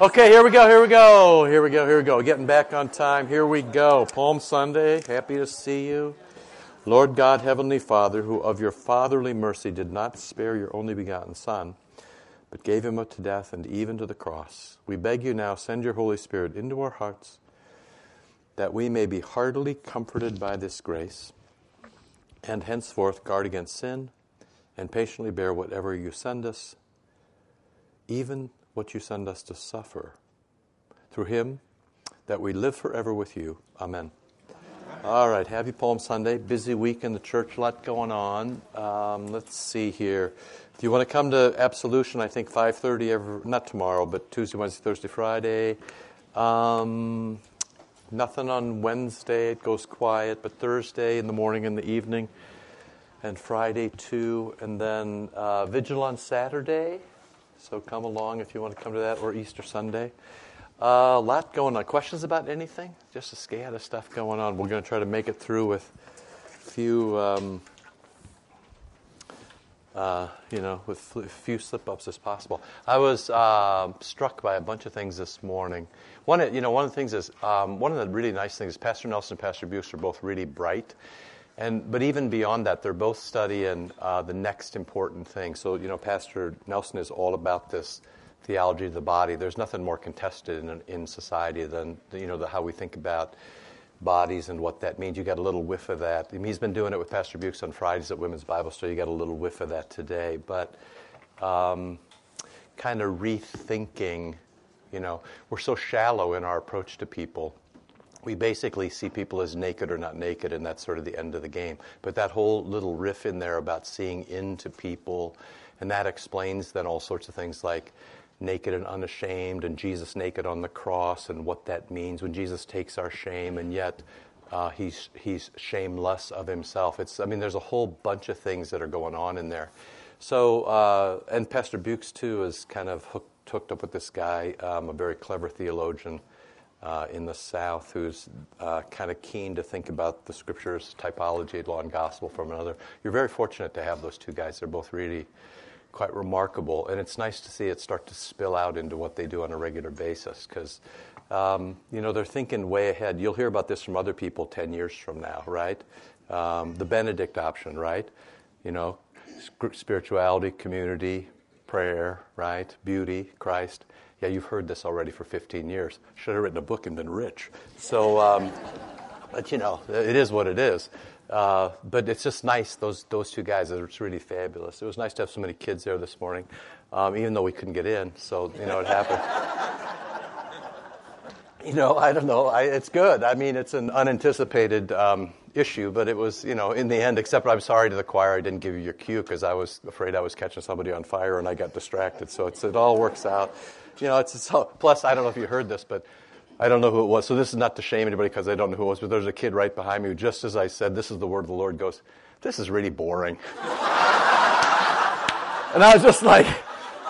Okay, here we go, here we go, here we go, here we go. Getting back on time. Here we go. Palm Sunday. Happy to see you. Lord God, Heavenly Father, who of your fatherly mercy did not spare your only begotten Son, but gave him up to death and even to the cross, we beg you now, send your Holy Spirit into our hearts that we may be heartily comforted by this grace and henceforth guard against sin and patiently bear whatever you send us, even what you send us to suffer. Through him, that we live forever with you. Amen. All right, happy Palm Sunday. Busy week in the church, a lot going on. Um, let's see here. If you want to come to absolution, I think 5:30 every not tomorrow, but Tuesday, Wednesday, Thursday, Friday. Um, nothing on Wednesday; it goes quiet. But Thursday in the morning and the evening, and Friday too, and then uh, vigil on Saturday. So come along if you want to come to that, or Easter Sunday. Uh, a lot going on. Questions about anything? Just a scad of stuff going on. We're going to try to make it through with few, um, uh, you know, with few slip ups as possible. I was uh, struck by a bunch of things this morning. One, you know, one of the things is um, one of the really nice things. Pastor Nelson and Pastor Bukes are both really bright, and but even beyond that, they're both studying uh, the next important thing. So you know, Pastor Nelson is all about this theology of the body. There's nothing more contested in, in society than you know the, how we think about bodies and what that means. You got a little whiff of that. I mean, he's been doing it with Pastor Bukes on Fridays at Women's Bible Study. You got a little whiff of that today, but um, kind of rethinking. You know, we're so shallow in our approach to people we basically see people as naked or not naked, and that's sort of the end of the game. But that whole little riff in there about seeing into people, and that explains then all sorts of things like naked and unashamed, and Jesus naked on the cross, and what that means when Jesus takes our shame, and yet uh, he's he's shameless of himself. It's I mean, there's a whole bunch of things that are going on in there. So, uh, and Pastor Bukes too is kind of hooked, hooked up with this guy, um, a very clever theologian uh, in the South who's uh, kind of keen to think about the scriptures, typology, law, and gospel from another. You're very fortunate to have those two guys. They're both really quite remarkable, and it's nice to see it start to spill out into what they do on a regular basis because. Um, you know, they're thinking way ahead. You'll hear about this from other people 10 years from now, right? Um, the Benedict option, right? You know, spirituality, community, prayer, right? Beauty, Christ yeah, you've heard this already for 15 years. Should have written a book and been rich. So, um, but you know, it is what it is. Uh, but it's just nice, those, those two guys, it's really fabulous. It was nice to have so many kids there this morning, um, even though we couldn't get in, so, you know, it happened. you know, I don't know. I, it's good. I mean, it's an unanticipated um, issue, but it was, you know, in the end, except I'm sorry to the choir I didn't give you your cue because I was afraid I was catching somebody on fire and I got distracted. So it all works out. You know, it's, it's plus I don't know if you heard this, but I don't know who it was. So this is not to shame anybody because I don't know who it was. But there's a kid right behind me who, just as I said, "This is the word of the Lord," goes, "This is really boring." and I was just like,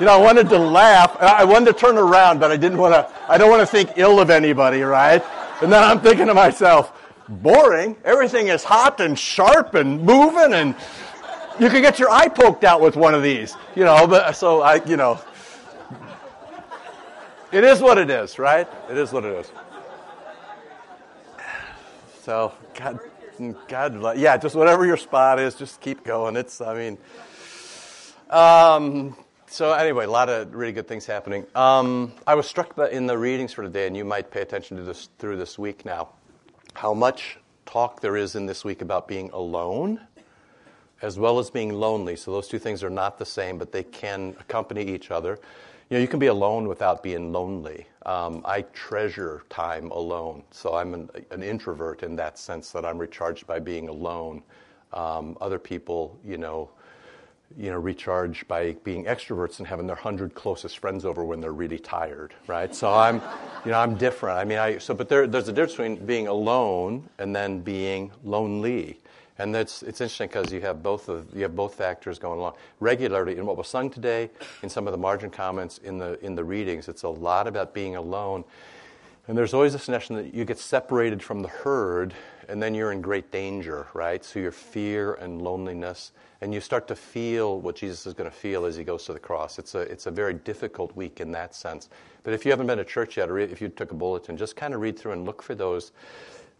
you know, I wanted to laugh. I wanted to turn around, but I didn't want to. I don't want to think ill of anybody, right? And then I'm thinking to myself, boring. Everything is hot and sharp and moving, and you could get your eye poked out with one of these, you know. But so I, you know, it is what it is, right? It is what it is. So, God, God, yeah, just whatever your spot is, just keep going. It's, I mean, um, so anyway, a lot of really good things happening. Um, I was struck by, in the readings for today, and you might pay attention to this through this week now, how much talk there is in this week about being alone as well as being lonely. So those two things are not the same, but they can accompany each other. You know, you can be alone without being lonely. Um, I treasure time alone, so I'm an, an, introvert in that sense that I'm recharged by being alone. Um, other people, you know, you know, recharge by being extroverts and having their hundred closest friends over when they're really tired, right? So I'm, you know, I'm different. I mean, I so, but there, there's a difference between being alone and then being lonely. And that's, it's interesting because you have both you have both factors going along regularly in what was sung today, in some of the margin comments, in the in the readings. It's a lot about being alone, and there's always this notion that you get separated from the herd and then you're in great danger, right? So your fear and loneliness, and you start to feel what Jesus is going to feel as he goes to the cross. It's a, it's a very difficult week in that sense. But if you haven't been to church yet, or if you took a bulletin, just kind of read through and look for those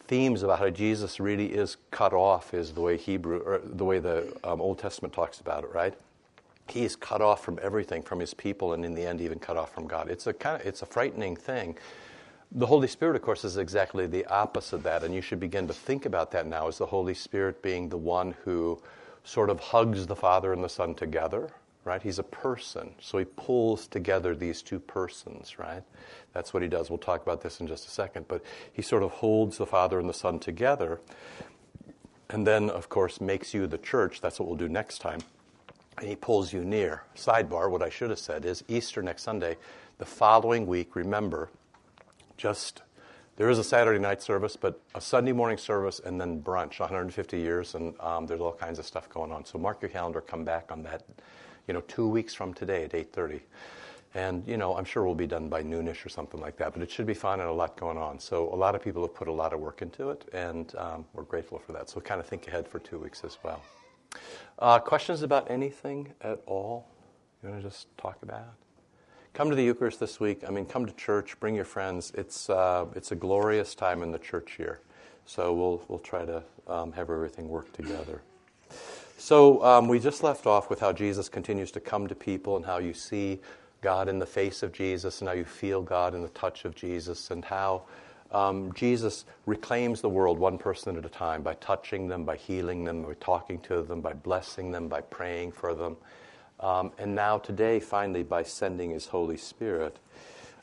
themes about how Jesus really is cut off, is the way Hebrew, or the way the um, Old Testament talks about it, right? He is cut off from everything, from his people, and in the end, even cut off from God. It's a kind of, it's a frightening thing. The Holy Spirit, of course, is exactly the opposite of that, and you should begin to think about that now as the Holy Spirit being the one who sort of hugs the Father and the Son together, right? He's a person, so he pulls together these two persons, right? That's what he does. We'll talk about this in just a second, but he sort of holds the Father and the Son together, and then, of course, makes you the church. That's what we'll do next time. And he pulls you near. Sidebar, what I should have said is Easter next Sunday, the following week, remember, just there is a Saturday night service, but a Sunday morning service and then brunch, 150 years, and um, there's all kinds of stuff going on. So mark your calendar, come back on that, you know, two weeks from today at 8:30, and you know, I'm sure we'll be done by noonish or something like that. But it should be fun and a lot going on. So a lot of people have put a lot of work into it, and um, we're grateful for that. So kind of think ahead for two weeks as well. Uh, questions about anything at all? You want to just talk about? come to the Eucharist this week. I mean, come to church, bring your friends. It's, uh, it's a glorious time in the church here. So we'll, we'll try to um, have everything work together. So um, we just left off with how Jesus continues to come to people and how you see God in the face of Jesus and how you feel God in the touch of Jesus and how um, Jesus reclaims the world one person at a time by touching them, by healing them, by talking to them, by blessing them, by praying for them. Um, and now, today, finally, by sending His Holy Spirit.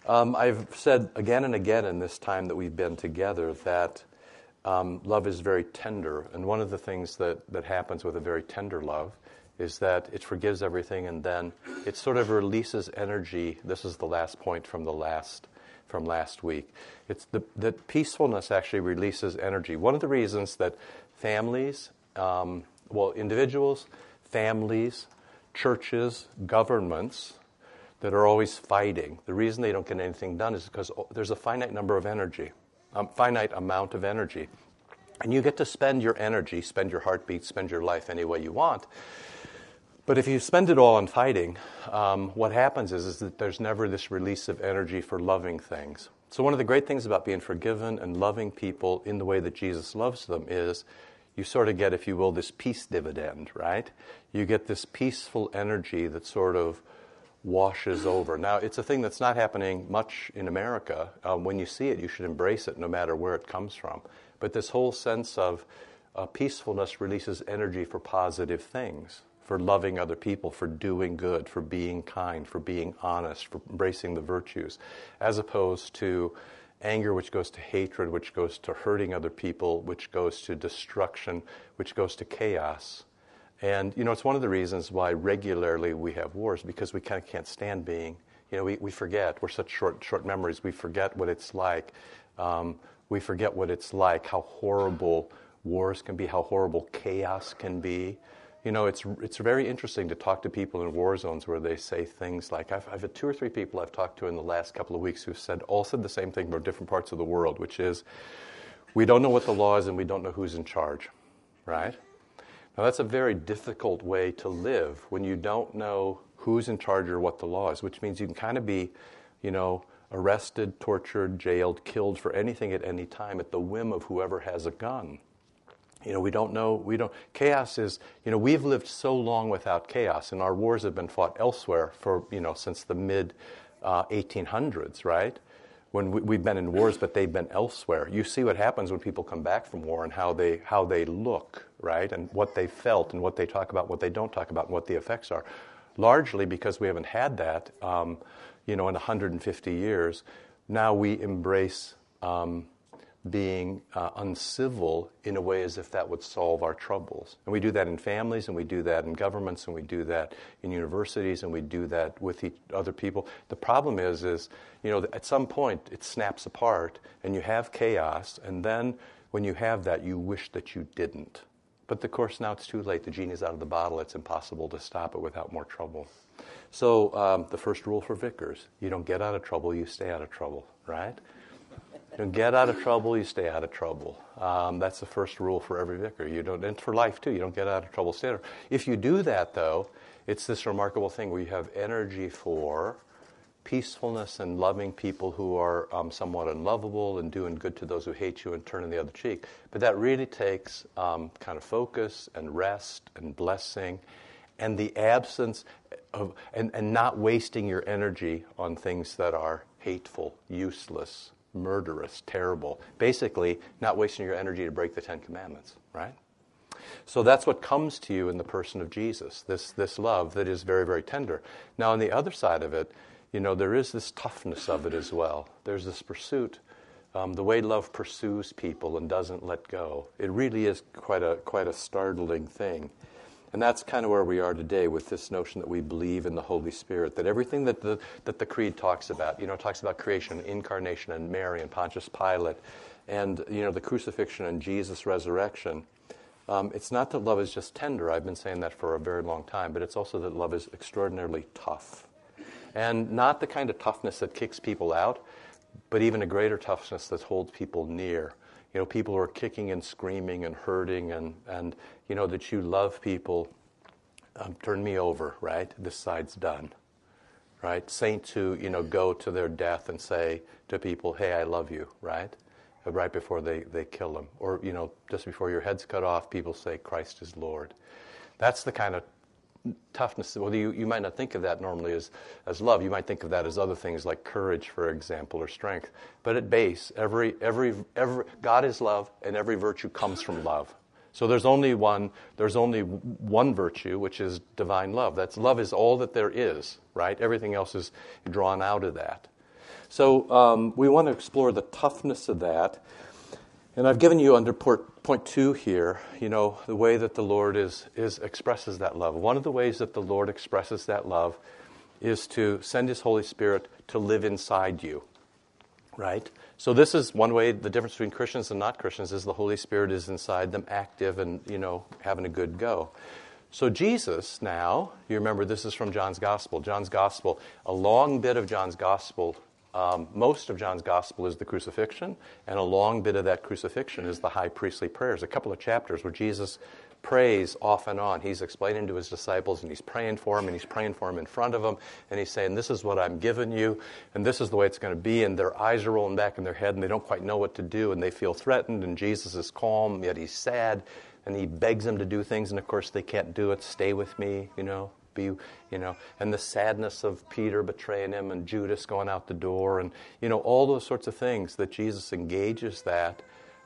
Um, I've said again and again in this time that we've been together that um, love is very tender. And one of the things that, that happens with a very tender love is that it forgives everything and then it sort of releases energy. This is the last point from the last from last week. It's the, that peacefulness actually releases energy. One of the reasons that families, um, well, individuals, families, churches, governments that are always fighting. The reason they don't get anything done is because there's a finite number of energy, a finite amount of energy. And you get to spend your energy, spend your heartbeat, spend your life any way you want. But if you spend it all on fighting, um, what happens is, is that there's never this release of energy for loving things. So, one of the great things about being forgiven and loving people in the way that Jesus loves them is you sort of get, if you will, this peace dividend, right? You get this peaceful energy that sort of washes over. Now, it's a thing that's not happening much in America. Um, when you see it, you should embrace it no matter where it comes from. But this whole sense of uh, peacefulness releases energy for positive things, for loving other people, for doing good, for being kind, for being honest, for embracing the virtues, as opposed to anger, which goes to hatred, which goes to hurting other people, which goes to destruction, which goes to chaos. And, you know, it's one of the reasons why regularly we have wars, because we kind of can't stand being, you know, we, we forget. We're such short, short memories. We forget what it's like. Um, we forget what it's like, how horrible wars can be, how horrible chaos can be. You know, it's, it's very interesting to talk to people in war zones where they say things like, I've, I've had two or three people I've talked to in the last couple of weeks who said, all said the same thing from different parts of the world, which is, we don't know what the law is and we don't know who's in charge, right? Now, that's a very difficult way to live when you don't know who's in charge or what the law is, which means you can kind of be, you know, arrested, tortured, jailed, killed for anything at any time at the whim of whoever has a gun. You know, we don't know, we don't, chaos is, you know, we've lived so long without chaos, and our wars have been fought elsewhere for, you know, since the mid uh, 1800s, right? When we, have been in wars, but they've been elsewhere. You see what happens when people come back from war and how they, how they look, right? And what they felt and what they talk about, what they don't talk about, and what the effects are. Largely because we haven't had that, um, you know, in 150 years. Now we embrace um, being uh, uncivil in a way as if that would solve our troubles. And we do that in families, and we do that in governments, and we do that in universities, and we do that with each, other people. The problem is, is you know, at some point it snaps apart, and you have chaos, and then when you have that, you wish that you didn't. But of course, now it's too late. The genie's out of the bottle. It's impossible to stop it without more trouble. So um, the first rule for vicars: you don't get out of trouble, you stay out of trouble, right? You don't get out of trouble, you stay out of trouble. Um, that's the first rule for every vicar. You don't, and for life too. You don't get out of trouble, stay out of. If you do that, though, it's this remarkable thing where you have energy for peacefulness and loving people who are um, somewhat unlovable and doing good to those who hate you and turning the other cheek. But that really takes um, kind of focus and rest and blessing and the absence of, and, and not wasting your energy on things that are hateful, useless, murderous, terrible. Basically, not wasting your energy to break the Ten Commandments, right? So that's what comes to you in the person of Jesus, this, this love that is very, very tender. Now, on the other side of it, you know, there is this toughness of it as well. There's this pursuit, um, the way love pursues people and doesn't let go. It really is quite a, quite a startling thing. And that's kind of where we are today with this notion that we believe in the Holy Spirit, that everything that the, that the Creed talks about, you know, talks about creation, and incarnation, and Mary, and Pontius Pilate, and, you know, the crucifixion and Jesus' resurrection. Um, it's not that love is just tender, I've been saying that for a very long time, but it's also that love is extraordinarily tough. And not the kind of toughness that kicks people out, but even a greater toughness that holds people near you know, people who are kicking and screaming and hurting and, and you know, that you love people, um, turn me over, right? This side's done, right? Saints who, you know, go to their death and say to people, hey, I love you, right? Right before they, they kill them. Or, you know, just before your head's cut off, people say, Christ is Lord. That's the kind of toughness. Well, you, you might not think of that normally as, as love. You might think of that as other things like courage, for example, or strength. But at base, every, every, every, God is love, and every virtue comes from love. So there's only one, there's only one virtue, which is divine love. That's love is all that there is, right? Everything else is drawn out of that. So um, we want to explore the toughness of that. And I've given you under port, point two here, you know, the way that the Lord is, is expresses that love. One of the ways that the Lord expresses that love is to send His Holy Spirit to live inside you, right? So this is one way. The difference between Christians and not Christians is the Holy Spirit is inside them, active and you know having a good go. So Jesus now, you remember this is from John's Gospel. John's Gospel, a long bit of John's Gospel um, most of John's gospel is the crucifixion, and a long bit of that crucifixion is the high priestly prayers. A couple of chapters where Jesus prays off and on. He's explaining to his disciples, and he's praying for them, and he's praying for them in front of them, and he's saying, This is what I'm giving you, and this is the way it's going to be. And their eyes are rolling back in their head, and they don't quite know what to do, and they feel threatened, and Jesus is calm, yet he's sad, and he begs them to do things, and of course they can't do it. Stay with me, you know, be, you know, and the sadness of Peter betraying him and Judas going out the door and, you know, all those sorts of things that Jesus engages that.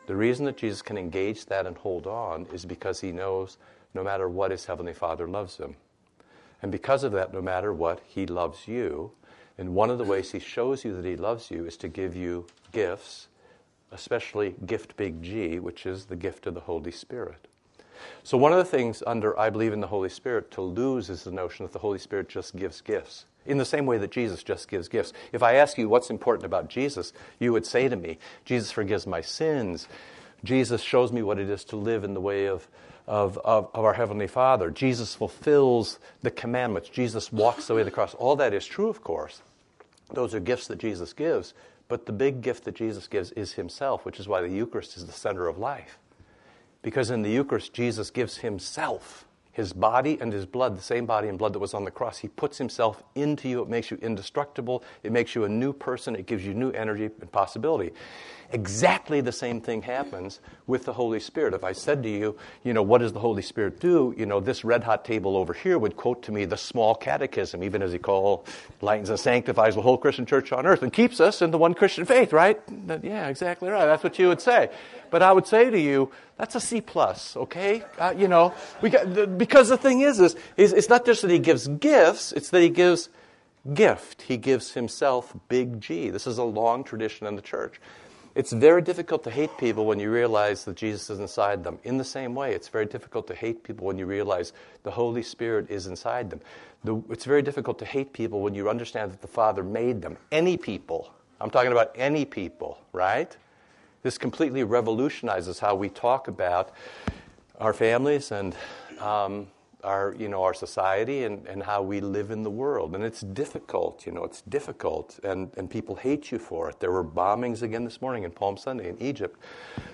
The reason that Jesus can engage that and hold on is because he knows no matter what his Heavenly Father loves him. And because of that, no matter what, he loves you. And one of the ways he shows you that he loves you is to give you gifts, especially gift big G, which is the gift of the Holy Spirit. So, one of the things under I believe in the Holy Spirit to lose is the notion that the Holy Spirit just gives gifts. In the same way that Jesus just gives gifts. If I ask you what's important about Jesus, you would say to me, Jesus forgives my sins. Jesus shows me what it is to live in the way of, of, of, of our Heavenly Father. Jesus fulfills the commandments. Jesus walks the way of the cross. All that is true, of course. Those are gifts that Jesus gives. But the big gift that Jesus gives is Himself, which is why the Eucharist is the center of life. Because in the Eucharist, Jesus gives himself, his body and his blood, the same body and blood that was on the cross. He puts himself into you. It makes you indestructible. It makes you a new person. It gives you new energy and possibility. Exactly the same thing happens with the Holy Spirit. If I said to you, you know, what does the Holy Spirit do? You know, this red hot table over here would quote to me the small catechism, even as he call, lightens and sanctifies the whole Christian church on earth and keeps us in the one Christian faith, right? Yeah, exactly right. That's what you would say. But I would say to you, that's a C plus, okay? Uh, you know, got, because the thing is, is, is, it's not just that he gives gifts, it's that he gives gift. He gives himself big G. This is a long tradition in the church. It's very difficult to hate people when you realize that Jesus is inside them. In the same way, it's very difficult to hate people when you realize the Holy Spirit is inside them. The, it's very difficult to hate people when you understand that the Father made them. Any people. I'm talking about any people, right? This completely revolutionizes how we talk about our families and um, our, you know, our society and, and how we live in the world. And it's difficult, you know, it's difficult, and, and people hate you for it. There were bombings again this morning in Palm Sunday in Egypt.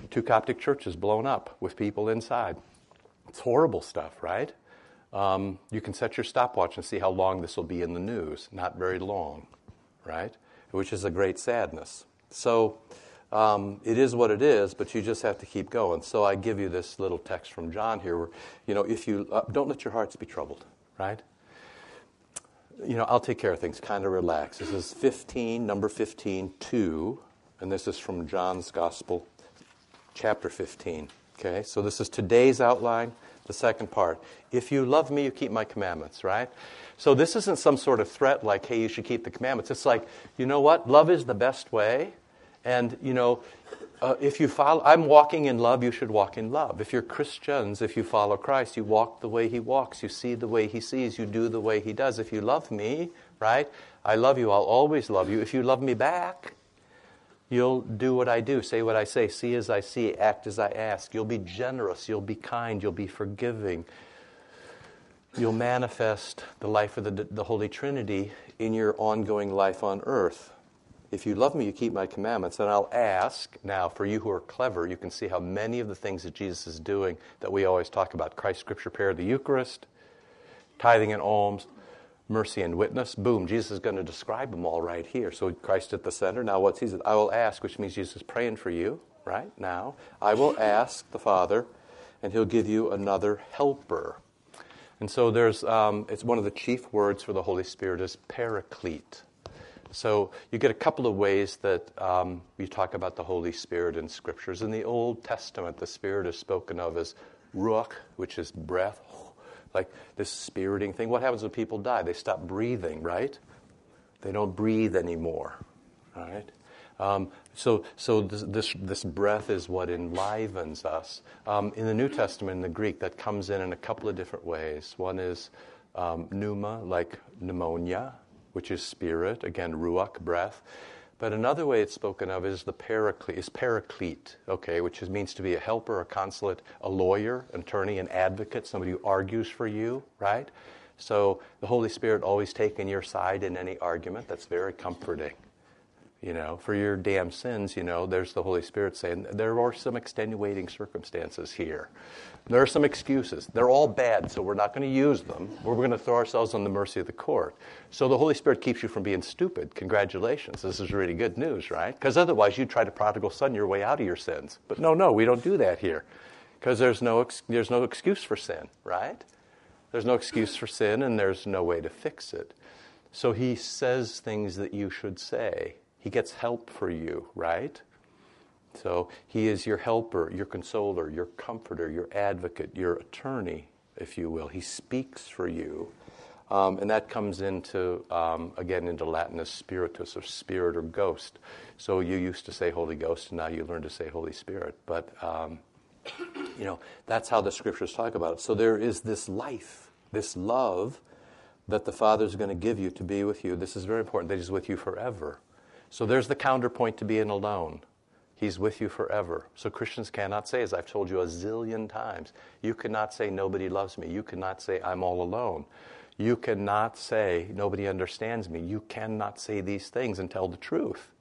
Two Coptic churches blown up with people inside. It's horrible stuff, right? Um, you can set your stopwatch and see how long this will be in the news. Not very long, right? Which is a great sadness. So, um, it is what it is, but you just have to keep going. So I give you this little text from John here, where you know, if you uh, don't let your hearts be troubled, right? You know, I'll take care of things. Kind of relax. This is 15, number 15, 2, and this is from John's Gospel, chapter 15. Okay, so this is today's outline, the second part. If you love me, you keep my commandments, right? So this isn't some sort of threat like, hey, you should keep the commandments. It's like, you know what? Love is the best way and, you know, uh, if you follow, I'm walking in love, you should walk in love. If you're Christians, if you follow Christ, you walk the way He walks, you see the way He sees, you do the way He does. If you love me, right, I love you, I'll always love you. If you love me back, you'll do what I do, say what I say, see as I see, act as I ask. You'll be generous, you'll be kind, you'll be forgiving. You'll manifest the life of the, the Holy Trinity in your ongoing life on earth. If you love me, you keep my commandments. And I'll ask now, for you who are clever, you can see how many of the things that Jesus is doing that we always talk about Christ, Scripture, prayer, the Eucharist, tithing and alms, mercy and witness. Boom, Jesus is going to describe them all right here. So Christ at the center. Now, what's he? I will ask, which means Jesus is praying for you right now. I will ask the Father, and He'll give you another helper. And so there's, um, it's one of the chief words for the Holy Spirit is paraclete. So you get a couple of ways that um, you talk about the Holy Spirit in scriptures. In the Old Testament, the Spirit is spoken of as ruach, which is breath, like this spiriting thing. What happens when people die? They stop breathing, right? They don't breathe anymore, right? Um, so, so this, this, this, breath is what enlivens us. Um, in the New Testament, in the Greek, that comes in in a couple of different ways. One is um, pneuma, like pneumonia, which is spirit, again, ruach, breath. But another way it's spoken of is the paraclete, is paraclete, okay, which is, means to be a helper, a consulate, a lawyer, an attorney, an advocate, somebody who argues for you, right? So the Holy Spirit always taking your side in any argument. That's very comforting. You know, for your damn sins, you know, there's the Holy Spirit saying, there are some extenuating circumstances here. There are some excuses. They're all bad, so we're not going to use them. We're going to throw ourselves on the mercy of the court. So the Holy Spirit keeps you from being stupid. Congratulations. This is really good news, right? Because otherwise you'd try to prodigal son your way out of your sins. But no, no, we don't do that here. Because there's no, ex- there's no excuse for sin, right? There's no excuse for sin, and there's no way to fix it. So he says things that you should say he gets help for you, right? So he is your helper, your consoler, your comforter, your advocate, your attorney, if you will. He speaks for you. Um, and that comes into, um, again, into Latin as spiritus or spirit or ghost. So you used to say Holy Ghost, and now you learn to say Holy Spirit. But, um, you know, that's how the scriptures talk about it. So there is this life, this love that the Father is going to give you to be with you. This is very important that He's with you forever. So there's the counterpoint to being alone. He's with you forever. So Christians cannot say, as I've told you a zillion times, you cannot say nobody loves me. You cannot say I'm all alone. You cannot say nobody understands me. You cannot say these things and tell the truth.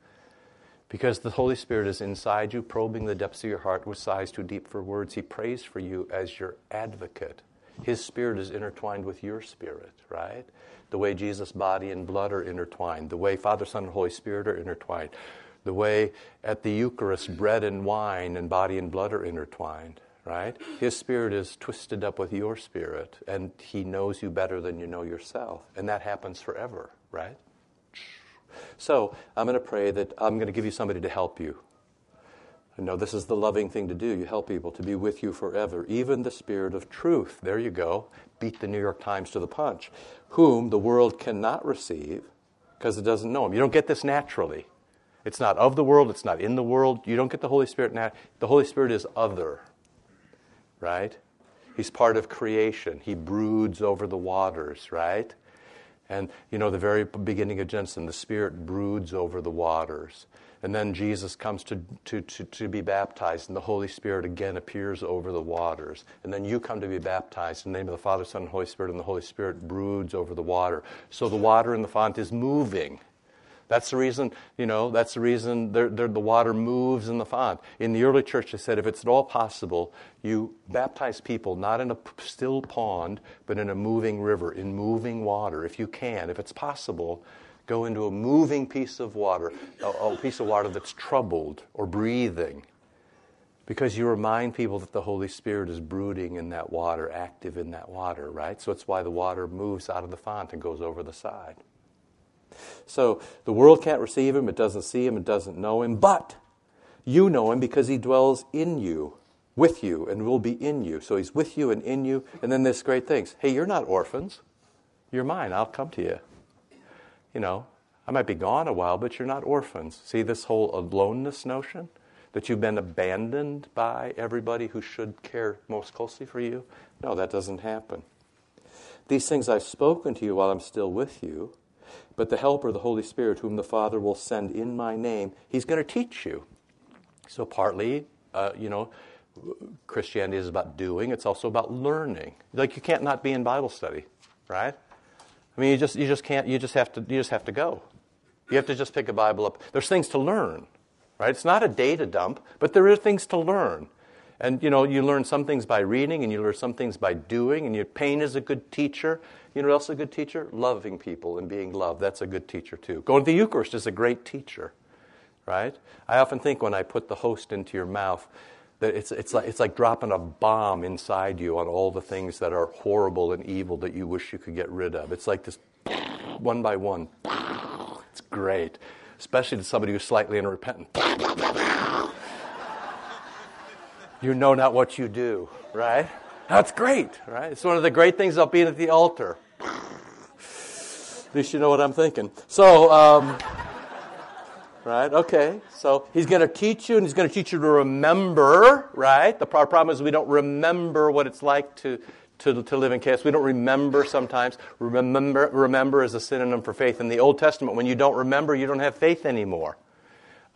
Because the Holy Spirit is inside you, probing the depths of your heart with sighs too deep for words. He prays for you as your advocate. His spirit is intertwined with your spirit, right? the way Jesus' body and blood are intertwined, the way Father, Son, and Holy Spirit are intertwined, the way at the Eucharist bread and wine and body and blood are intertwined, right? His spirit is twisted up with your spirit, and he knows you better than you know yourself. And that happens forever, right? So I'm going to pray that I'm going to give you somebody to help you. You know, this is the loving thing to do. You help people to be with you forever, even the Spirit of truth. There you go. Beat the New York Times to the punch. Whom the world cannot receive because it doesn't know him. You don't get this naturally. It's not of the world, it's not in the world. You don't get the Holy Spirit. Nat- the Holy Spirit is other, right? He's part of creation. He broods over the waters, right? And, you know, the very beginning of Genesis, the Spirit broods over the waters. And then Jesus comes to, to, to, to, be baptized, and the Holy Spirit again appears over the waters. And then you come to be baptized in the name of the Father, Son, and Holy Spirit, and the Holy Spirit broods over the water. So the water in the font is moving. That's the reason, you know, that's the reason they're, they're, the water moves in the font. In the early church, they said if it's at all possible, you baptize people not in a still pond, but in a moving river, in moving water. If you can, if it's possible, go into a moving piece of water, a, a piece of water that's troubled or breathing. Because you remind people that the Holy Spirit is brooding in that water, active in that water, right? So it's why the water moves out of the font and goes over the side. So the world can't receive him, it doesn't see him, it doesn't know him, but you know him because he dwells in you, with you, and will be in you. So he's with you and in you. And then this great things. Hey, you're not orphans. You're mine. I'll come to you. You know, I might be gone a while, but you're not orphans. See this whole aloneness notion? That you've been abandoned by everybody who should care most closely for you? No, that doesn't happen. These things I've spoken to you while I'm still with you, but the Helper, the Holy Spirit, whom the Father will send in my name, he's going to teach you. So, partly, uh, you know, Christianity is about doing, it's also about learning. Like, you can't not be in Bible study, right? I mean, you just, you just can't, you just have to, you just have to go. You have to just pick a Bible up. There's things to learn, right? It's not a data dump, but there are things to learn. And, you know, you learn some things by reading and you learn some things by doing, and your pain is a good teacher. You know what else is a good teacher? Loving people and being loved. That's a good teacher, too. Going to the Eucharist is a great teacher, right? I often think when I put the host into your mouth, it's, it's, like, it's like dropping a bomb inside you on all the things that are horrible and evil that you wish you could get rid of. It's like this one by one. It's great, especially to somebody who's slightly unrepentant. you know not what you do, right? That's great, right? It's one of the great things about being at the altar. At least you know what I'm thinking. So, um, right? Okay. So he's going to teach you, and he's going to teach you to remember, right? The problem is we don't remember what it's like to, to, to live in chaos. We don't remember sometimes. Remember, remember is a synonym for faith. In the Old Testament, when you don't remember, you don't have faith anymore.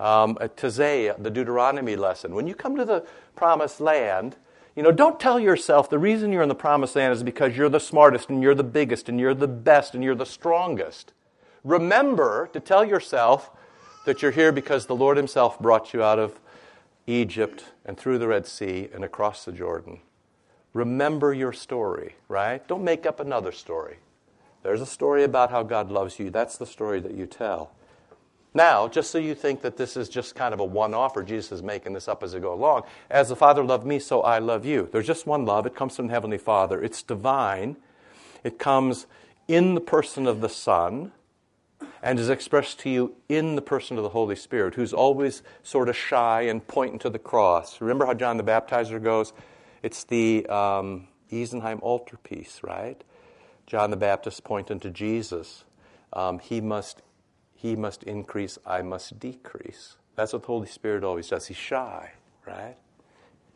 Um, Tazay, the Deuteronomy lesson. When you come to the promised land, you know, don't tell yourself the reason you're in the promised land is because you're the smartest and you're the biggest and you're the best and you're the strongest. Remember to tell yourself that you're here because the Lord Himself brought you out of Egypt and through the Red Sea and across the Jordan. Remember your story, right? Don't make up another story. There's a story about how God loves you. That's the story that you tell. Now, just so you think that this is just kind of a one off, or Jesus is making this up as they go along, as the Father loved me, so I love you. There's just one love. It comes from the Heavenly Father. It's divine. It comes in the person of the Son and is expressed to you in the person of the Holy Spirit, who's always sort of shy and pointing to the cross. Remember how John the Baptizer goes? It's the um, Isenheim altarpiece, right? John the Baptist pointing to Jesus. Um, he must he must increase, I must decrease. That's what the Holy Spirit always does. He's shy, right?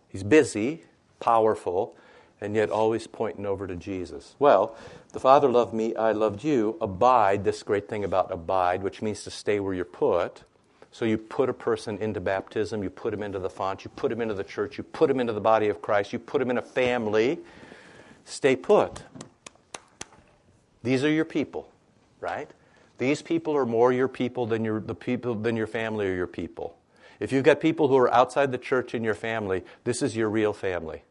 He's busy, powerful, and yet always pointing over to Jesus. Well, the Father loved me, I loved you. Abide, this great thing about abide, which means to stay where you're put. So you put a person into baptism, you put him into the font, you put him into the church, you put him into the body of Christ, you put him in a family. Stay put. These are your people, right? These people are more your people than your, the people than your family or your people. If you've got people who are outside the church in your family, this is your real family.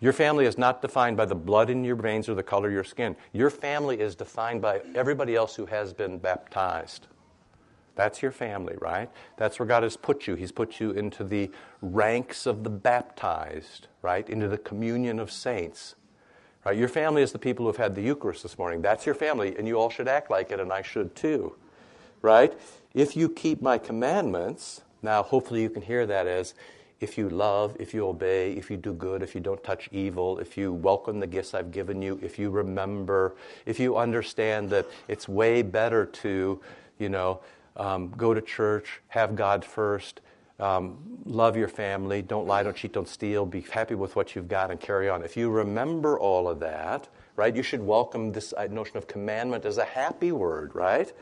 Your family is not defined by the blood in your veins or the color of your skin. Your family is defined by everybody else who has been baptized. That's your family, right? That's where God has put you. He's put you into the ranks of the baptized, right? Into the communion of saints. Right? Your family is the people who have had the Eucharist this morning. That's your family, and you all should act like it, and I should too. Right? If you keep my commandments, now hopefully you can hear that as if you love, if you obey, if you do good, if you don't touch evil, if you welcome the gifts I've given you, if you remember, if you understand that it's way better to, you know, um, go to church, have God first, um, love your family, don't lie, don't cheat, don't steal, be happy with what you've got, and carry on. If you remember all of that, right, you should welcome this uh, notion of commandment as a happy word, right?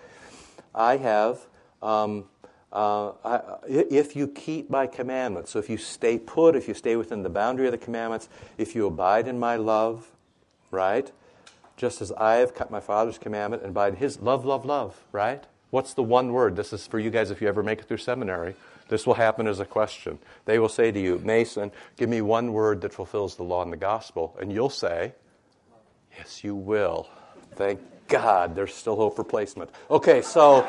I have, um, uh, if you keep my commandments, so if you stay put, if you stay within the boundary of the commandments, if you abide in my love, right? Just as I have kept my Father's commandment and abide in his love, love, love, right? What's the one word? This is for you guys if you ever make it through seminary. This will happen as a question. They will say to you, Mason, give me one word that fulfills the law and the gospel. And you'll say, Yes, you will. Thank God there's still hope for placement. Okay, so.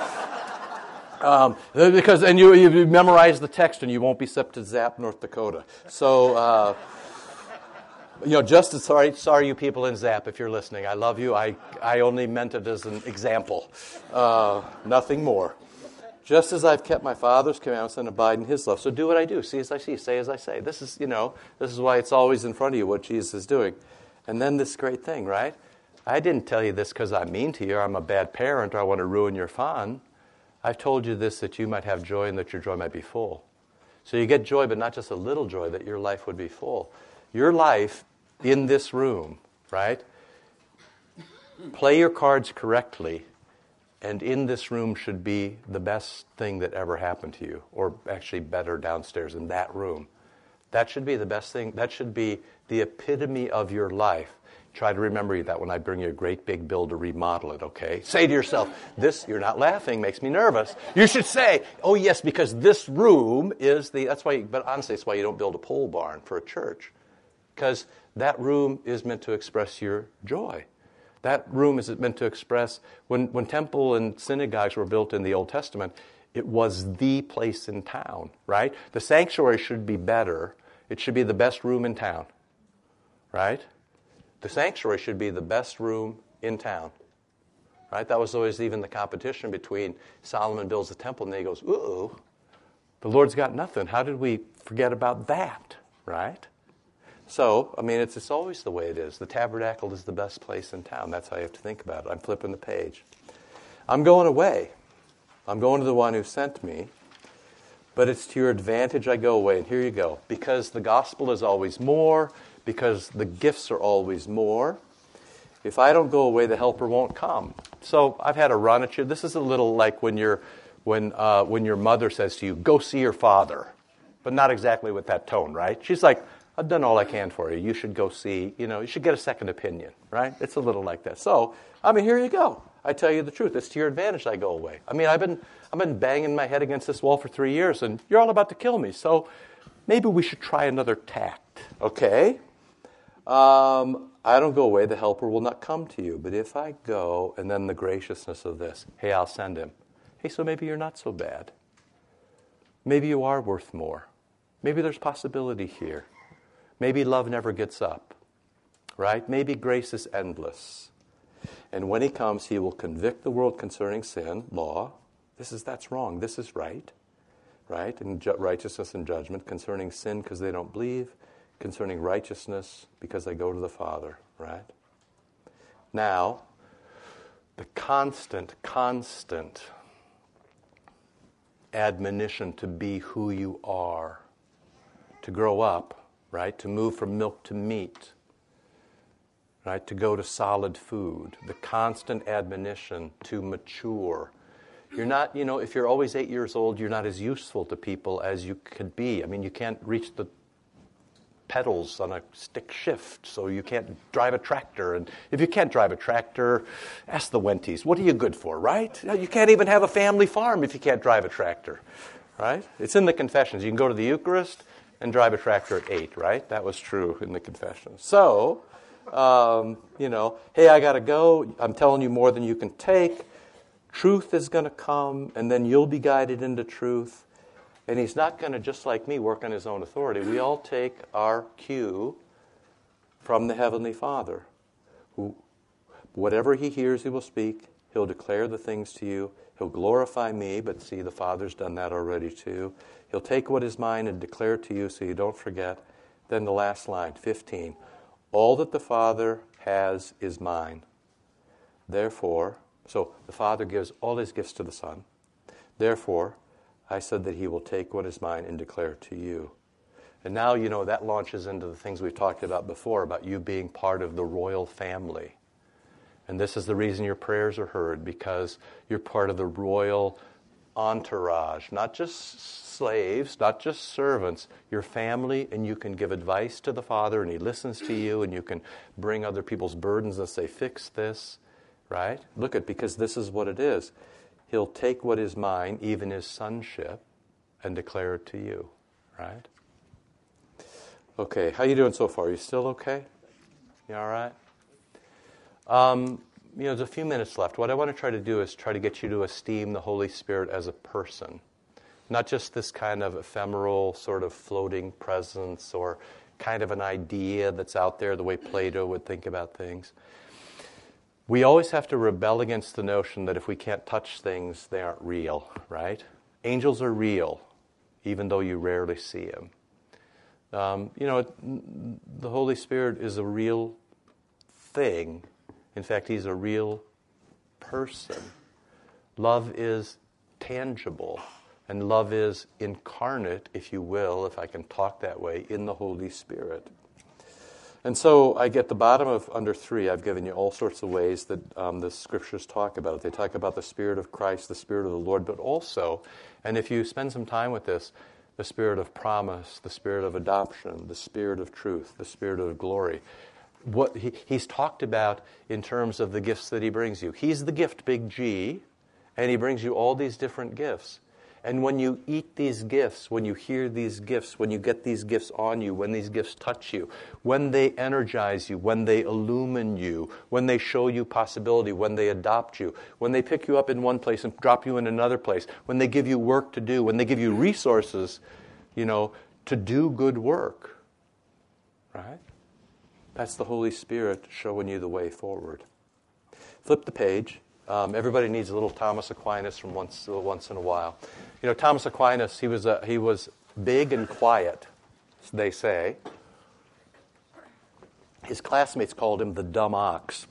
Um, because and you you memorize the text and you won't be sent to Zap, North Dakota. So uh, you know, just as sorry, sorry you people in Zap if you're listening. I love you. I I only meant it as an example, uh, nothing more. Just as I've kept my Father's commandments and abide in His love. So do what I do. See as I see. Say as I say. This is, you know, this is why it's always in front of you what Jesus is doing. And then this great thing, right? I didn't tell you this because I'm mean to you or I'm a bad parent or I want to ruin your fun. I've told you this that you might have joy and that your joy might be full. So you get joy, but not just a little joy, that your life would be full. Your life in this room, right? Play your cards correctly and in this room should be the best thing that ever happened to you, or actually better downstairs in that room. That should be the best thing. That should be the epitome of your life. Try to remember that when I bring you a great big bill to remodel it, okay? Say to yourself, this, you're not laughing, makes me nervous. You should say, oh, yes, because this room is the, that's why, you, but honestly, it's why you don't build a pole barn for a church. Because that room is meant to express your joy. That room is meant to express, when, when temple and synagogues were built in the Old Testament, it was the place in town, right? The sanctuary should be better. It should be the best room in town, right? The sanctuary should be the best room in town, right? That was always even the competition between Solomon builds the temple and he goes, ooh, the Lord's got nothing. How did we forget about that, right? So, I mean, it's, it's always the way it is. The tabernacle is the best place in town. That's how you have to think about it. I'm flipping the page. I'm going away. I'm going to the one who sent me. But it's to your advantage I go away. And here you go. Because the gospel is always more, because the gifts are always more. If I don't go away, the helper won't come. So I've had a run at you. This is a little like when, you're, when, uh, when your mother says to you, go see your father. But not exactly with that tone, right? She's like, I've done all I can for you. You should go see, you know, you should get a second opinion, right? It's a little like that. So, I mean, here you go. I tell you the truth. It's to your advantage I go away. I mean, I've been, I've been banging my head against this wall for three years, and you're all about to kill me. So maybe we should try another tact, okay? Um, I don't go away, the helper will not come to you. But if I go, and then the graciousness of this, hey, I'll send him. Hey, so maybe you're not so bad. Maybe you are worth more. Maybe there's possibility here. Maybe love never gets up, right? Maybe grace is endless. And when he comes, he will convict the world concerning sin, law. This is that's wrong. This is right, right? And ju- righteousness and judgment concerning sin because they don't believe, concerning righteousness because they go to the Father, right? Now, the constant, constant admonition to be who you are, to grow up right? To move from milk to meat, right? To go to solid food, the constant admonition to mature. You're not, you know, if you're always eight years old, you're not as useful to people as you could be. I mean, you can't reach the pedals on a stick shift, so you can't drive a tractor. And if you can't drive a tractor, ask the Wenties, what are you good for, right? You can't even have a family farm if you can't drive a tractor, right? It's in the confessions. You can go to the Eucharist, and drive a tractor at eight, right? That was true in the confession. So, um, you know, hey, I got to go. I'm telling you more than you can take. Truth is going to come, and then you'll be guided into truth. And he's not going to, just like me, work on his own authority. We all take our cue from the Heavenly Father, who, whatever he hears, he will speak. He'll declare the things to you. He'll glorify me, but see, the Father's done that already too. He'll take what is mine and declare it to you so you don't forget. Then the last line, 15. All that the Father has is mine. Therefore, so the Father gives all his gifts to the Son. Therefore, I said that he will take what is mine and declare to you. And now, you know, that launches into the things we've talked about before about you being part of the royal family. And this is the reason your prayers are heard because you're part of the royal entourage, not just slaves, not just servants, your family, and you can give advice to the Father, and He listens to you, and you can bring other people's burdens and say, Fix this, right? Look at, because this is what it is. He'll take what is mine, even His sonship, and declare it to you, right? Okay, how you doing so far? You still okay? You all right? Um, you know, there's a few minutes left. What I want to try to do is try to get you to esteem the Holy Spirit as a person, not just this kind of ephemeral, sort of floating presence or kind of an idea that's out there, the way Plato would think about things. We always have to rebel against the notion that if we can't touch things, they aren't real, right? Angels are real, even though you rarely see them. Um, you know, the Holy Spirit is a real thing in fact, he's a real person. Love is tangible, and love is incarnate, if you will, if I can talk that way, in the Holy Spirit. And so I get the bottom of under three. I've given you all sorts of ways that um, the scriptures talk about it. They talk about the Spirit of Christ, the Spirit of the Lord, but also, and if you spend some time with this, the Spirit of promise, the Spirit of adoption, the Spirit of truth, the Spirit of glory what he, he's talked about in terms of the gifts that he brings you. He's the gift, big G, and he brings you all these different gifts. And when you eat these gifts, when you hear these gifts, when you get these gifts on you, when these gifts touch you, when they energize you, when they illumine you, when they show you possibility, when they adopt you, when they pick you up in one place and drop you in another place, when they give you work to do, when they give you resources, you know, to do good work, right? That's the Holy Spirit showing you the way forward. Flip the page. Um, everybody needs a little Thomas Aquinas from once, once in a while. You know, Thomas Aquinas, he was, uh, he was big and quiet, they say. His classmates called him the dumb ox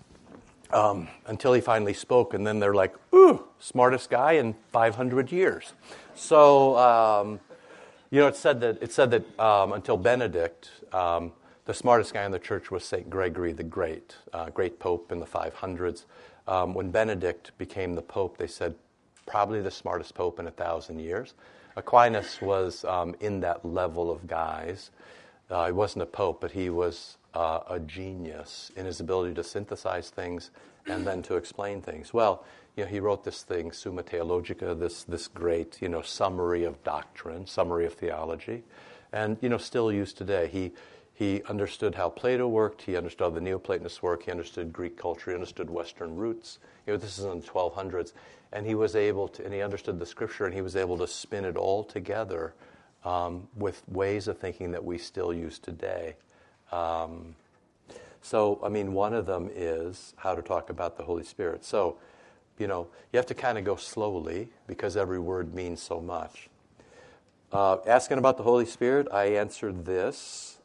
um, until he finally spoke, and then they're like, ooh, smartest guy in 500 years. So, um, you know, it said that, it said that um, until Benedict, um, the smartest guy in the church was St. Gregory the Great, uh, great pope in the 500s. Um, when Benedict became the pope, they said probably the smartest pope in a thousand years. Aquinas was um, in that level of guys. Uh, he wasn't a pope, but he was uh, a genius in his ability to synthesize things and then to explain things. Well, you know, he wrote this thing, Summa Theologica, this, this great, you know, summary of doctrine, summary of theology, and, you know, still used today. He, he understood how Plato worked. He understood the Neoplatonists work. He understood Greek culture. He understood Western roots. You know, this is in the 1200s. And he was able to, and he understood the scripture, and he was able to spin it all together um, with ways of thinking that we still use today. Um, so, I mean, one of them is how to talk about the Holy Spirit. So, you know, you have to kind of go slowly because every word means so much. Uh, asking about the Holy Spirit, I answered this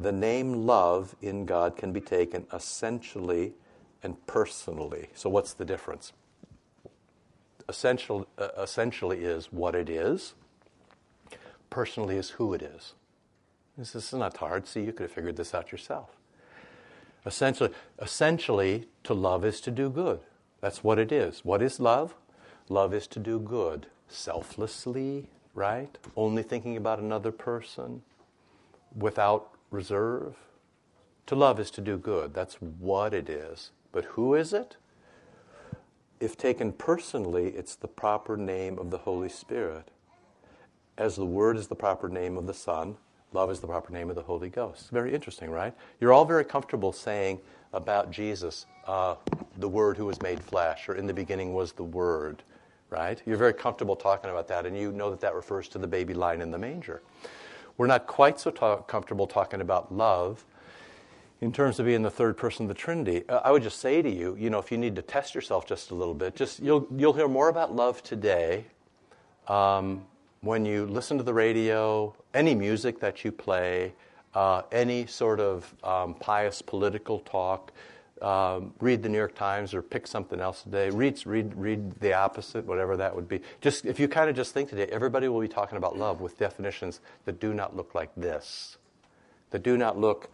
the name love in God can be taken essentially and personally. So, what's the difference? Essential, uh, essentially is what it is, personally is who it is. This, this is not hard. See, you could have figured this out yourself. Essentially, essentially, to love is to do good. That's what it is. What is love? Love is to do good, selflessly, right? Only thinking about another person, without reserve. To love is to do good. That's what it is. But who is it? If taken personally, it's the proper name of the Holy Spirit. As the Word is the proper name of the Son, love is the proper name of the Holy Ghost. Very interesting, right? You're all very comfortable saying about Jesus, uh, the Word who was made flesh, or in the beginning was the Word, right? You're very comfortable talking about that, and you know that that refers to the baby lying in the manger. We're not quite so comfortable talking about love in terms of being the third person of the Trinity. Uh, I would just say to you, you know, if you need to test yourself just a little bit, just you'll you'll hear more about love today um, when you listen to the radio, any music that you play, uh, any sort of um, pious political talk. Um, read the New York Times or pick something else today. Read, read, read the opposite, whatever that would be. Just if you kind of just think today, everybody will be talking about love with definitions that do not look like this, that do not look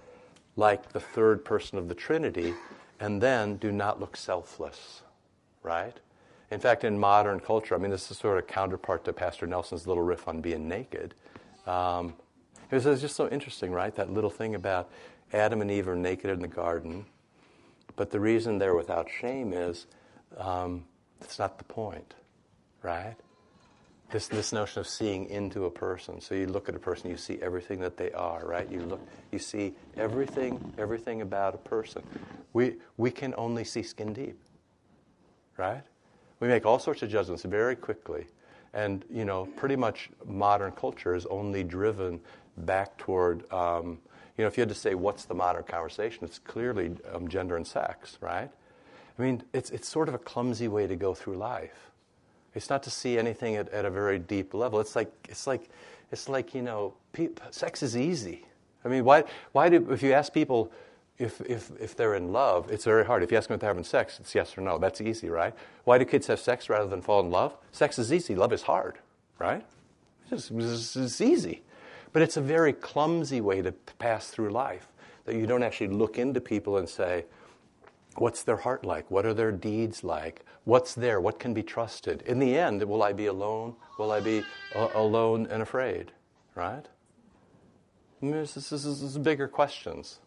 like the third person of the Trinity, and then do not look selfless, right? In fact, in modern culture, I mean, this is sort of counterpart to Pastor Nelson's little riff on being naked. Um, it was, it was just so interesting, right? That little thing about Adam and Eve are naked in the garden but the reason they're without shame is um, that's not the point, right? This, this notion of seeing into a person. So you look at a person, you see everything that they are, right? You look, you see everything, everything about a person. We, we can only see skin deep, right? We make all sorts of judgments very quickly. And, you know, pretty much modern culture is only driven back toward um, you know, if you had to say what's the modern conversation, it's clearly um, gender and sex, right? I mean, it's, it's sort of a clumsy way to go through life. It's not to see anything at, at a very deep level. It's like, it's like, it's like you know, pe- sex is easy. I mean, why, why do, if you ask people if, if, if they're in love, it's very hard. If you ask them if they're having sex, it's yes or no. That's easy, right? Why do kids have sex rather than fall in love? Sex is easy. Love is hard, right? It's, just, it's easy. But it's a very clumsy way to pass through life that you don't actually look into people and say, what's their heart like? What are their deeds like? What's there? What can be trusted? In the end, will I be alone? Will I be uh, alone and afraid? Right? This is bigger questions.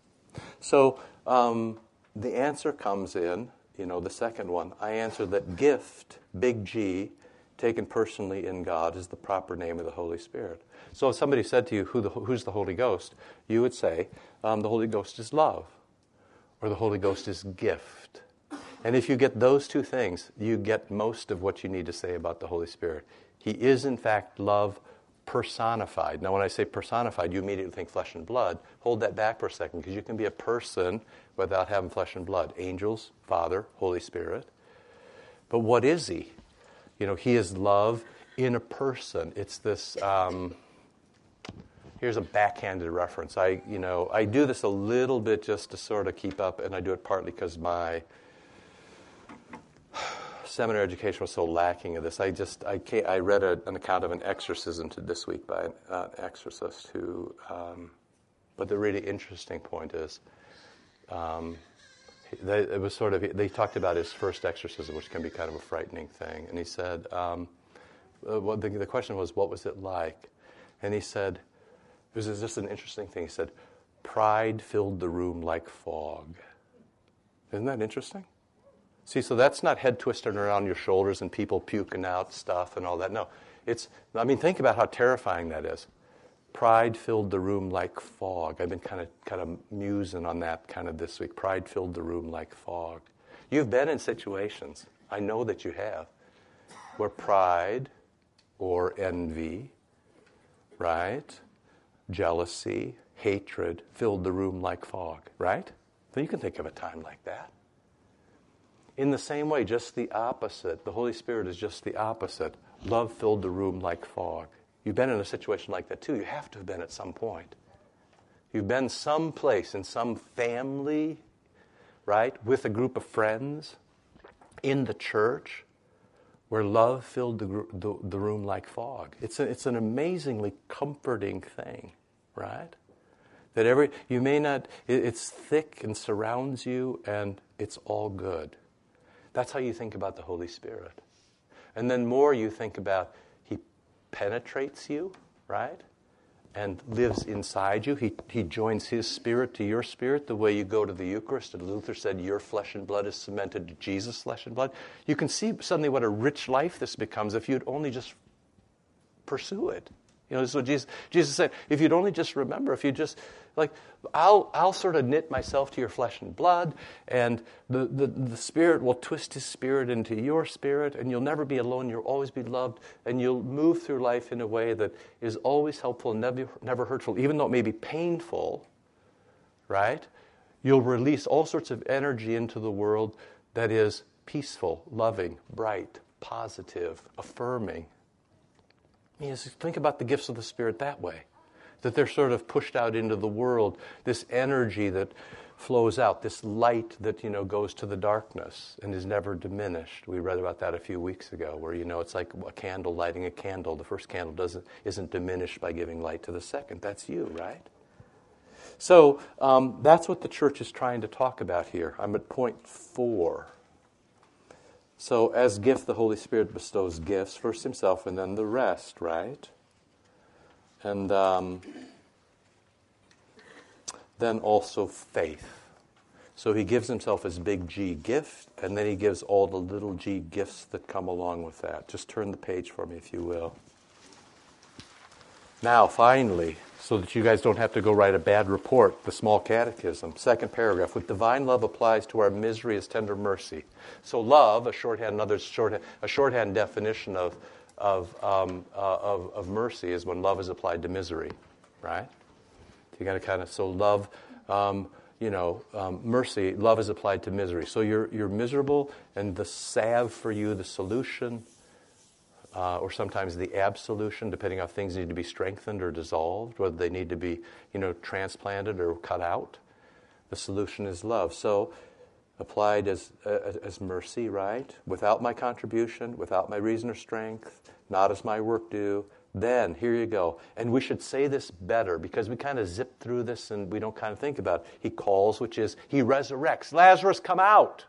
So um, the answer comes in, you know, the second one. I answer that gift, big G, taken personally in God, is the proper name of the Holy Spirit. So if somebody said to you, Who the, Who's the Holy Ghost? you would say, um, The Holy Ghost is love, or the Holy Ghost is gift. And if you get those two things, you get most of what you need to say about the Holy Spirit. He is, in fact, love personified. Now, when I say personified, you immediately think flesh and blood. Hold that back for a second, because you can be a person without having flesh and blood angels, Father, Holy Spirit. But what is He? You know, He is love in a person. It's this. Um, here's a backhanded reference. I, you know, I do this a little bit just to sort of keep up, and I do it partly because my seminary education was so lacking of this. I just, I, I read a, an account of an exorcism to this week by an uh, exorcist who, um, but the really interesting point is, um, they, it was sort of, they talked about his first exorcism, which can be kind of a frightening thing, and he said, um, uh, well, the, the question was, what was it like? And he said, it was just an interesting thing. He said, Pride filled the room like fog. Isn't that interesting? See, so that's not head twisting around your shoulders and people puking out stuff and all that. No. It's, I mean, think about how terrifying that is. Pride filled the room like fog. I've been kind of, kind of musing on that kind of this week. Pride filled the room like fog. You've been in situations, I know that you have, where pride or envy, right? jealousy, hatred filled the room like fog, right? So you can think of a time like that. In the same way, just the opposite. The Holy Spirit is just the opposite. Love filled the room like fog. You've been in a situation like that too. You have to have been at some point. You've been someplace in some family, right, with a group of friends, in the church, where love filled the, the, the room like fog. It's, a, it's an amazingly comforting thing right? That every, you may not, it, it's thick and surrounds you and it's all good. That's how you think about the Holy Spirit. And then more you think about penetrates you, right? And lives inside you. He, he joins His Spirit to your spirit the way you go to the Eucharist. And Luther said, Your flesh and blood is cemented to Jesus' flesh and blood. You can see suddenly what a rich life this becomes if you'd only just pursue it. You know, this is what Jesus, Jesus said. If you'd only just remember, if you just, like, I'll, I'll sort of knit myself to your flesh and blood, and the, the, the Spirit will twist His Spirit into your spirit, and you'll never be alone. You'll always be loved, and you'll move through life in a way that is always helpful and never, never hurtful, even though it may be painful, right? You'll release all sorts of energy into the world that is peaceful, loving, bright, positive, affirming, you think about the gifts of the Spirit that way. That they're sort of pushed out into the world, this energy that flows out, this light that, you know, goes to the darkness and is never diminished. We read about that a few weeks ago, where, you know, it's like a candle lighting a candle. The first candle doesn't, isn't diminished by giving light to the second. That's you, right? So um, that's what the church is trying to talk about here. I'm at point four. So, as gift, the Holy Spirit bestows gifts, first Himself and then the rest, right? And um, then also faith. So he gives himself his big G gift, and then he gives all the little g gifts that come along with that. Just turn the page for me, if you will. Now, finally, so that you guys don't have to go write a bad report, the small catechism, second paragraph. With divine love applies to our misery as tender mercy. So, love, a shorthand, another shorthand, a shorthand definition of, of, um, uh, of, of mercy is when love is applied to misery, right? You got to kind of, so love, um, you know, um, mercy, love is applied to misery. So you're, you're miserable, and the salve for you, the solution, uh, or sometimes the absolution, depending on if things need to be strengthened or dissolved, whether they need to be, you know, transplanted or cut out. The solution is love. So applied as, uh, as mercy, right? Without my contribution, without my reason or strength, not as my work due, then here you go. And we should say this better because we kind of zip through this and we don't kind of think about it. He calls, which is he resurrects. Lazarus, come out,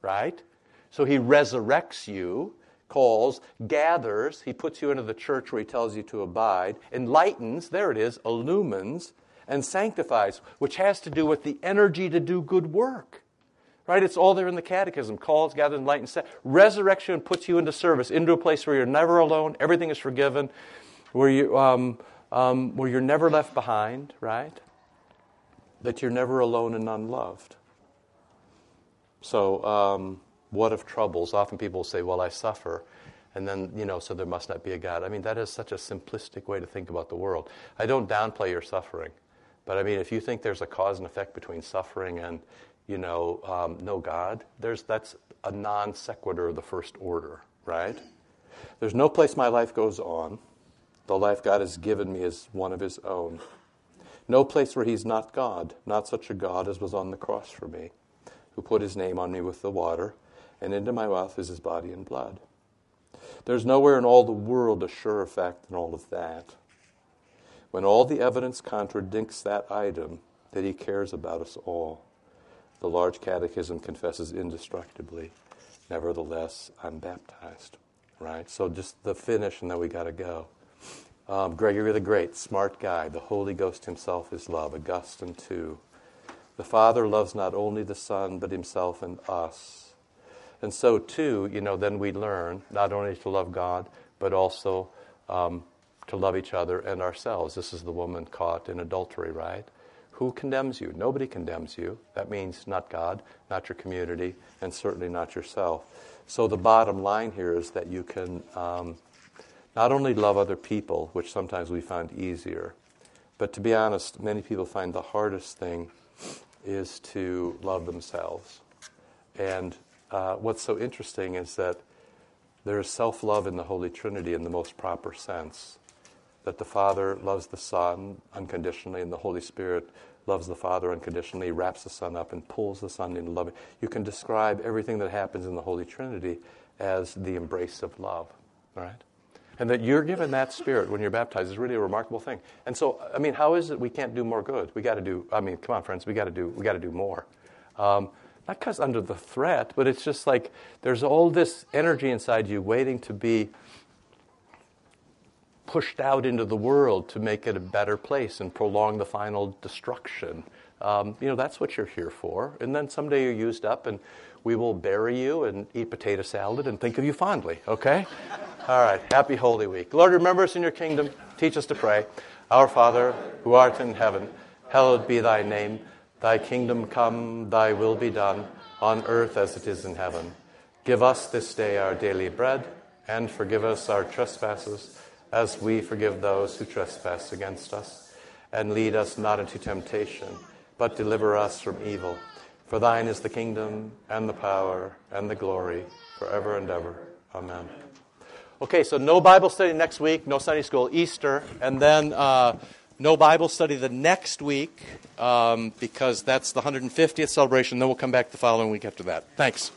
right? So he resurrects you, calls, gathers, he puts you into the church where he tells you to abide, enlightens, there it is, illumines, and sanctifies, which has to do with the energy to do good work. Right? It's all there in the catechism. Calls, gathers, enlightens, set. Resurrection puts you into service, into a place where you're never alone, everything is forgiven, where, you, um, um, where you're never left behind, right? That you're never alone and unloved. So, um, what of troubles? Often people say, well, I suffer. And then, you know, so there must not be a God. I mean, that is such a simplistic way to think about the world. I don't downplay your suffering. But I mean, if you think there's a cause and effect between suffering and, you know, um, no God, there's, that's a non sequitur of the first order, right? There's no place my life goes on. The life God has given me is one of His own. No place where He's not God, not such a God as was on the cross for me, who put His name on me with the water, and into my mouth is His body and blood. There's nowhere in all the world a surer fact than all of that. When all the evidence contradicts that item, that He cares about us all. The large catechism confesses indestructibly. Nevertheless, I'm baptized. Right? So just the finish, and then we got to go. Um, Gregory the Great, smart guy. The Holy Ghost himself is love. Augustine, too. The Father loves not only the Son, but himself and us. And so, too, you know, then we learn not only to love God, but also um, to love each other and ourselves. This is the woman caught in adultery, right? Who condemns you? Nobody condemns you. That means not God, not your community, and certainly not yourself. So the bottom line here is that you can um, not only love other people, which sometimes we find easier, but to be honest, many people find the hardest thing is to love themselves. And uh, what's so interesting is that there is self love in the Holy Trinity in the most proper sense. That the Father loves the Son unconditionally, and the Holy Spirit loves the Father unconditionally, wraps the Son up, and pulls the Son into love. You can describe everything that happens in the Holy Trinity as the embrace of love, right? And that you're given that spirit when you're baptized is really a remarkable thing. And so, I mean, how is it we can't do more good? We got to do. I mean, come on, friends, we got to do. We got to do more. Um, not because under the threat, but it's just like there's all this energy inside you waiting to be pushed out into the world to make it a better place and prolong the final destruction. Um, you know, that's what you're here for. And then someday you're used up, and we will bury you and eat potato salad and think of you fondly, okay? All right, happy Holy Week. Lord, remember us in your kingdom. Teach us to pray. Our Father, who art in heaven, hallowed be thy name. Thy kingdom come, thy will be done, on earth as it is in heaven. Give us this day our daily bread, and forgive us our trespasses as we forgive those who trespass against us. And lead us not into temptation, but deliver us from evil. For thine is the kingdom, and the power, and the glory, forever and ever. Amen. Okay, so no Bible study next week, no Sunday school, Easter, and then uh, no Bible study the next week um, because that's the 150th celebration. Then we'll come back the following week after that. Thanks.